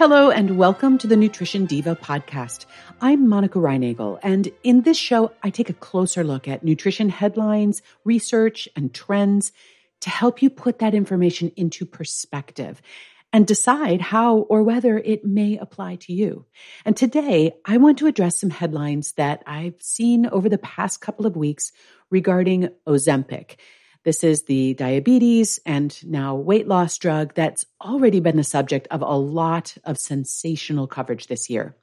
Hello and welcome to the Nutrition Diva podcast. I'm Monica Reinagel, and in this show, I take a closer look at nutrition headlines, research, and trends to help you put that information into perspective and decide how or whether it may apply to you. And today, I want to address some headlines that I've seen over the past couple of weeks regarding Ozempic. This is the diabetes and now weight loss drug that's already been the subject of a lot of sensational coverage this year.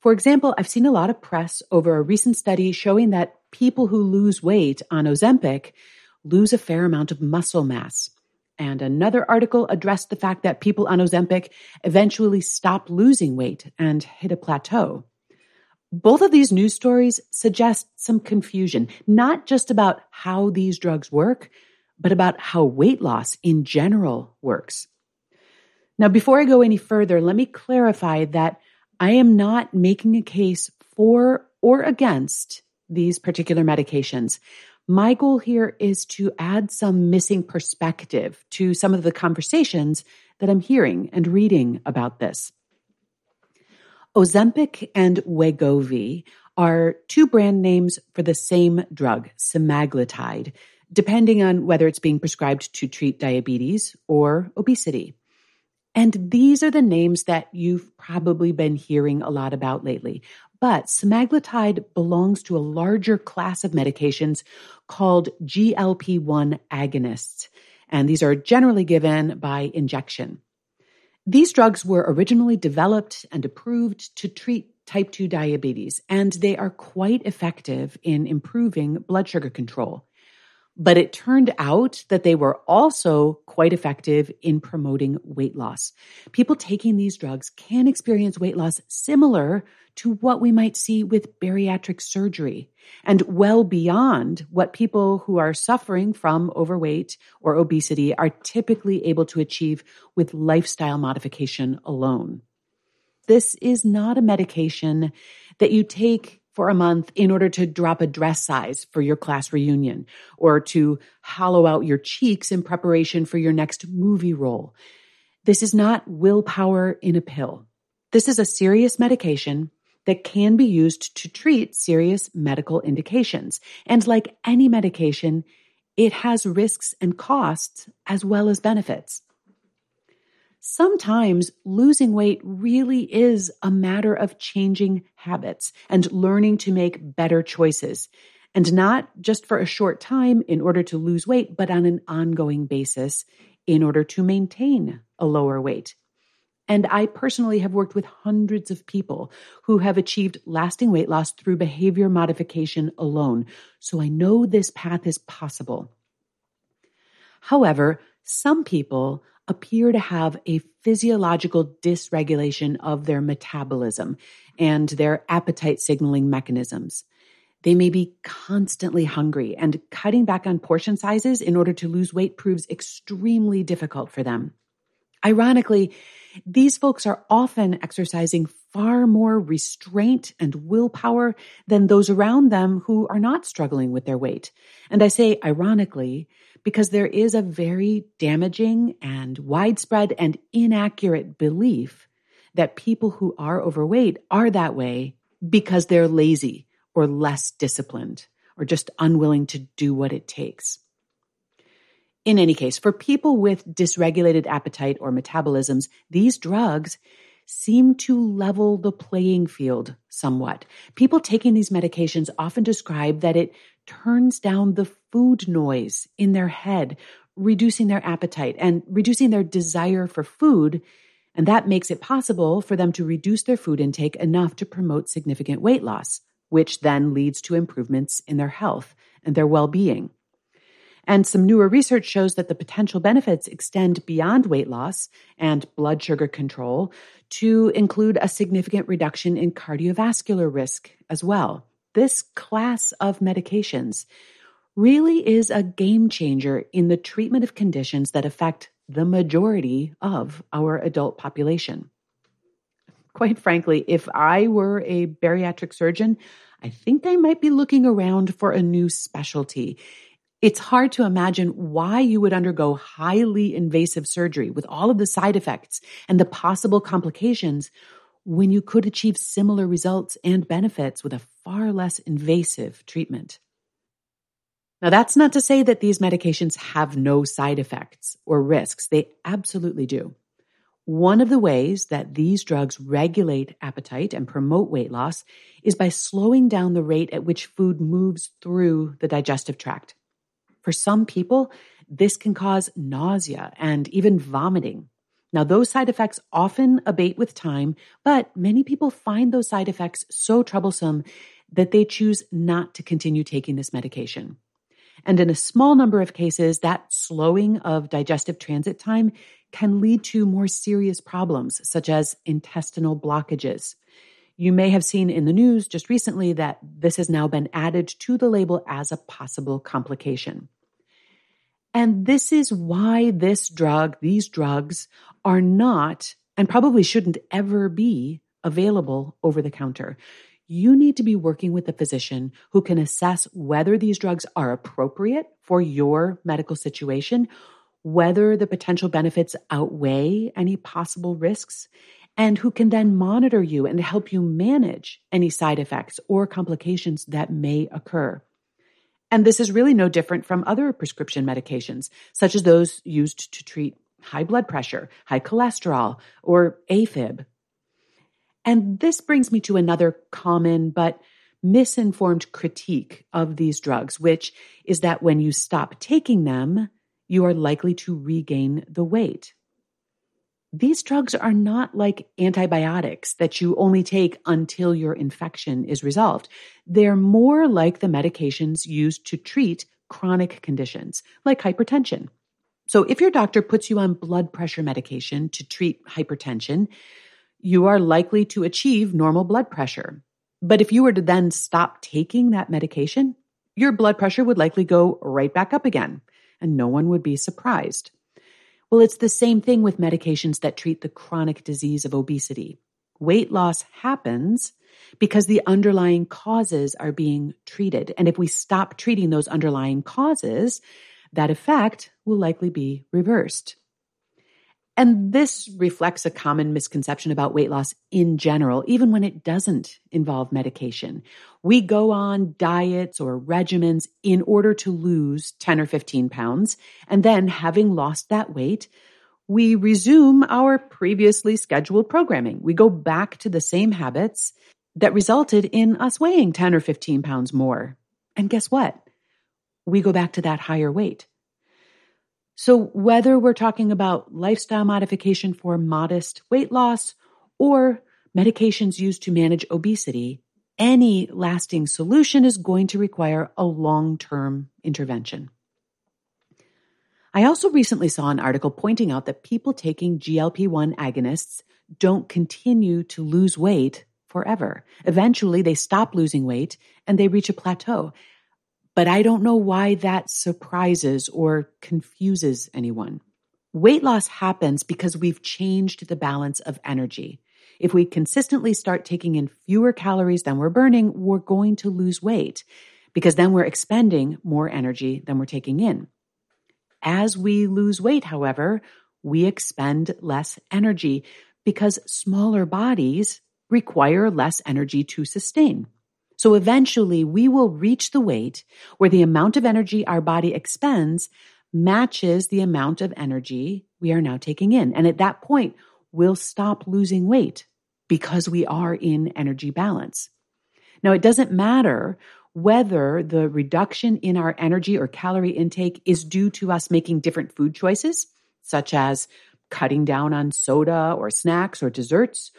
For example, I've seen a lot of press over a recent study showing that people who lose weight on Ozempic lose a fair amount of muscle mass. And another article addressed the fact that people on Ozempic eventually stop losing weight and hit a plateau. Both of these news stories suggest some confusion, not just about how these drugs work, but about how weight loss in general works. Now, before I go any further, let me clarify that I am not making a case for or against these particular medications. My goal here is to add some missing perspective to some of the conversations that I'm hearing and reading about this. Ozempic and Wegovy are two brand names for the same drug, semaglutide, depending on whether it's being prescribed to treat diabetes or obesity. And these are the names that you've probably been hearing a lot about lately. But semaglutide belongs to a larger class of medications called GLP 1 agonists. And these are generally given by injection. These drugs were originally developed and approved to treat type 2 diabetes, and they are quite effective in improving blood sugar control. But it turned out that they were also quite effective in promoting weight loss. People taking these drugs can experience weight loss similar to what we might see with bariatric surgery and well beyond what people who are suffering from overweight or obesity are typically able to achieve with lifestyle modification alone. This is not a medication that you take for a month in order to drop a dress size for your class reunion or to hollow out your cheeks in preparation for your next movie role. This is not willpower in a pill. This is a serious medication that can be used to treat serious medical indications. And like any medication, it has risks and costs as well as benefits sometimes losing weight really is a matter of changing habits and learning to make better choices. And not just for a short time in order to lose weight, but on an ongoing basis in order to maintain a lower weight. And I personally have worked with hundreds of people who have achieved lasting weight loss through behavior modification alone. So I know this path is possible. However, some people appear to have a physiological dysregulation of their metabolism and their appetite signaling mechanisms. They may be constantly hungry, and cutting back on portion sizes in order to lose weight proves extremely difficult for them. Ironically, these folks are often exercising far more restraint and willpower than those around them who are not struggling with their weight. And I say ironically because there is a very damaging and widespread and inaccurate belief that people who are overweight are that way because they're lazy or less disciplined or just unwilling to do what it takes. In any case, for people with dysregulated appetite or metabolisms, these drugs seem to level the playing field somewhat. People taking these medications often describe that it turns down the food noise in their head, reducing their appetite and reducing their desire for food. And that makes it possible for them to reduce their food intake enough to promote significant weight loss, which then leads to improvements in their health and their well being. And some newer research shows that the potential benefits extend beyond weight loss and blood sugar control to include a significant reduction in cardiovascular risk as well. This class of medications really is a game changer in the treatment of conditions that affect the majority of our adult population. Quite frankly, if I were a bariatric surgeon, I think I might be looking around for a new specialty It's hard to imagine why you would undergo highly invasive surgery with all of the side effects and the possible complications when you could achieve similar results and benefits with a far less invasive treatment. Now, that's not to say that these medications have no side effects or risks. They absolutely do. One of the ways that these drugs regulate appetite and promote weight loss is by slowing down the rate at which food moves through the digestive tract. For some people, this can cause nausea and even vomiting. Now, those side effects often abate with time, but many people find those side effects so troublesome that they choose not to continue taking this medication. And in a small number of cases, that slowing of digestive transit time can lead to more serious problems, such as intestinal blockages. You may have seen in the news just recently that this has now been added to the label as a possible complication. And this is why this drug, these drugs, are not and probably shouldn't ever be available over the counter. You need to be working with a physician who can assess whether these drugs are appropriate for your medical situation, whether the potential benefits outweigh any possible risks, and who can then monitor you and help you manage any side effects or complications that may occur. And this is really no different from other prescription medications, such as those used to treat high blood pressure, high cholesterol, or AFib. And this brings me to another common but misinformed critique of these drugs, which is that when you stop taking them, you are likely to regain the weight. These drugs are not like antibiotics that you only take until your infection is resolved. They're more like the medications used to treat chronic conditions like hypertension. So if your doctor puts you on blood pressure medication to treat hypertension, you are likely to achieve normal blood pressure. But if you were to then stop taking that medication, your blood pressure would likely go right back up again, and no one would be surprised. Well, it's the same thing with medications that treat the chronic disease of obesity. Weight loss happens because the underlying causes are being treated. And if we stop treating those underlying causes, that effect will likely be reversed. And this reflects a common misconception about weight loss in general, even when it doesn't involve medication. We go on diets or regimens in order to lose 10 or 15 pounds. And then, having lost that weight, we resume our previously scheduled programming. We go back to the same habits that resulted in us weighing 10 or 15 pounds more. And guess what? We go back to that higher weight. So, whether we're talking about lifestyle modification for modest weight loss or medications used to manage obesity, any lasting solution is going to require a long term intervention. I also recently saw an article pointing out that people taking GLP 1 agonists don't continue to lose weight forever. Eventually, they stop losing weight and they reach a plateau. But I don't know why that surprises or confuses anyone. Weight loss happens because we've changed the balance of energy. If we consistently start taking in fewer calories than we're burning, we're going to lose weight because then we're expending more energy than we're taking in. As we lose weight, however, we expend less energy because smaller bodies require less energy to sustain. So eventually we will reach the weight where the amount of energy our body expends matches the amount of energy we are now taking in. And at that point, we'll stop losing weight because we are in energy balance. Now, it doesn't matter whether the reduction in our energy or calorie intake is due to us making different food choices, such as cutting down on soda or snacks or desserts,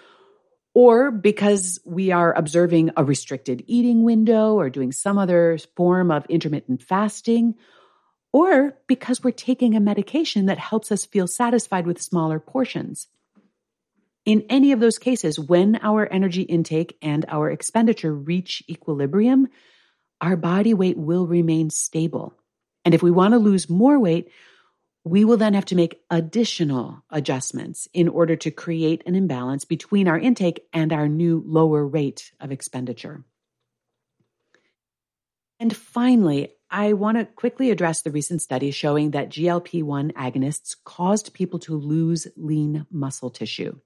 or because we are observing a restricted eating window or doing some other form of intermittent fasting, or because we're taking a medication that helps us feel satisfied with smaller portions. In any of those cases, when our energy intake and our expenditure reach equilibrium, our body weight will remain stable. And if we want to lose more weight, we will then have to make additional adjustments in order to create an imbalance between our intake and our new lower rate of expenditure. And finally, I want to quickly address the recent study showing that GLP 1 agonists caused people to lose lean muscle tissue.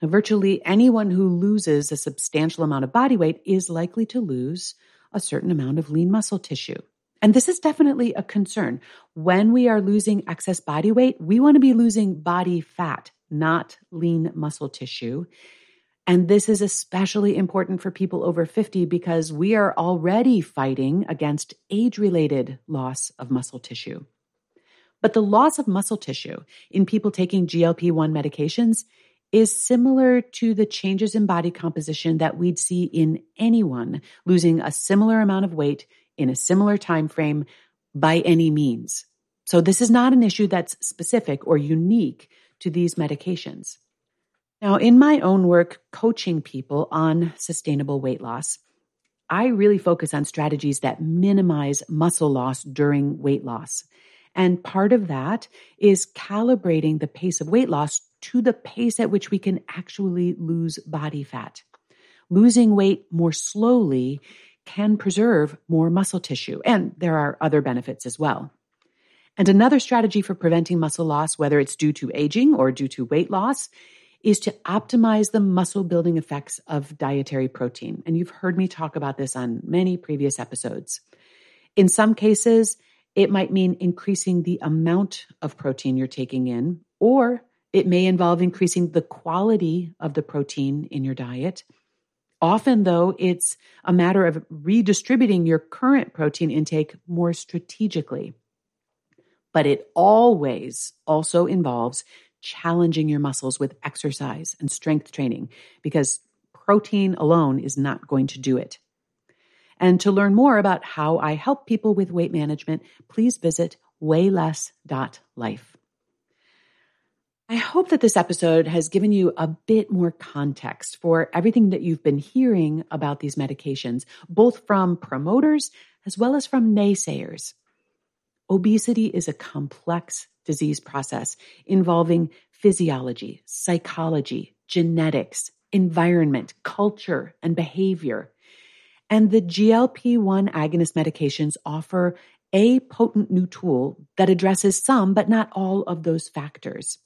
Now, virtually anyone who loses a substantial amount of body weight is likely to lose a certain amount of lean muscle tissue. And this is definitely a concern. When we are losing excess body weight, we want to be losing body fat, not lean muscle tissue. And this is especially important for people over 50 because we are already fighting against age related loss of muscle tissue. But the loss of muscle tissue in people taking GLP 1 medications is similar to the changes in body composition that we'd see in anyone losing a similar amount of weight in a similar time frame by any means. So this is not an issue that's specific or unique to these medications. Now, in my own work coaching people on sustainable weight loss, I really focus on strategies that minimize muscle loss during weight loss. And part of that is calibrating the pace of weight loss to the pace at which we can actually lose body fat. Losing weight more slowly can preserve more muscle tissue, and there are other benefits as well. And another strategy for preventing muscle loss, whether it's due to aging or due to weight loss, is to optimize the muscle building effects of dietary protein. And you've heard me talk about this on many previous episodes. In some cases, it might mean increasing the amount of protein you're taking in, or it may involve increasing the quality of the protein in your diet. Often, though, it's a matter of redistributing your current protein intake more strategically. But it always also involves challenging your muscles with exercise and strength training because protein alone is not going to do it. And to learn more about how I help people with weight management, please visit weighless.life. I hope that this episode has given you a bit more context for everything that you've been hearing about these medications, both from promoters as well as from naysayers. Obesity is a complex disease process involving physiology, psychology, genetics, environment, culture, and behavior. And the GLP 1 agonist medications offer a potent new tool that addresses some, but not all of those factors.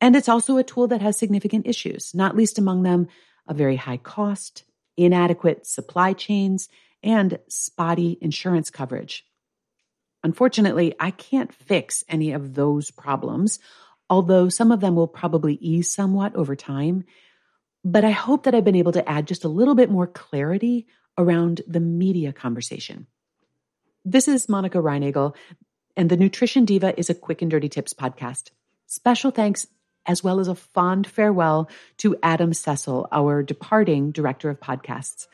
And it's also a tool that has significant issues, not least among them a very high cost, inadequate supply chains, and spotty insurance coverage. Unfortunately, I can't fix any of those problems, although some of them will probably ease somewhat over time. But I hope that I've been able to add just a little bit more clarity around the media conversation. This is Monica Reinagel, and the Nutrition Diva is a quick and dirty tips podcast. Special thanks as well as a fond farewell to Adam Cecil, our departing director of podcasts.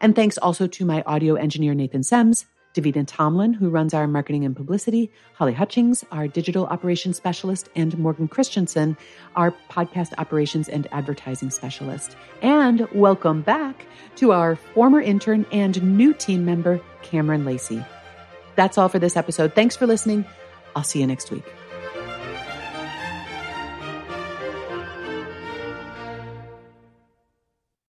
And thanks also to my audio engineer, Nathan Sems, David Tomlin, who runs our marketing and publicity, Holly Hutchings, our digital operations specialist, and Morgan Christensen, our podcast operations and advertising specialist. And welcome back to our former intern and new team member, Cameron Lacey. That's all for this episode. Thanks for listening. I'll see you next week.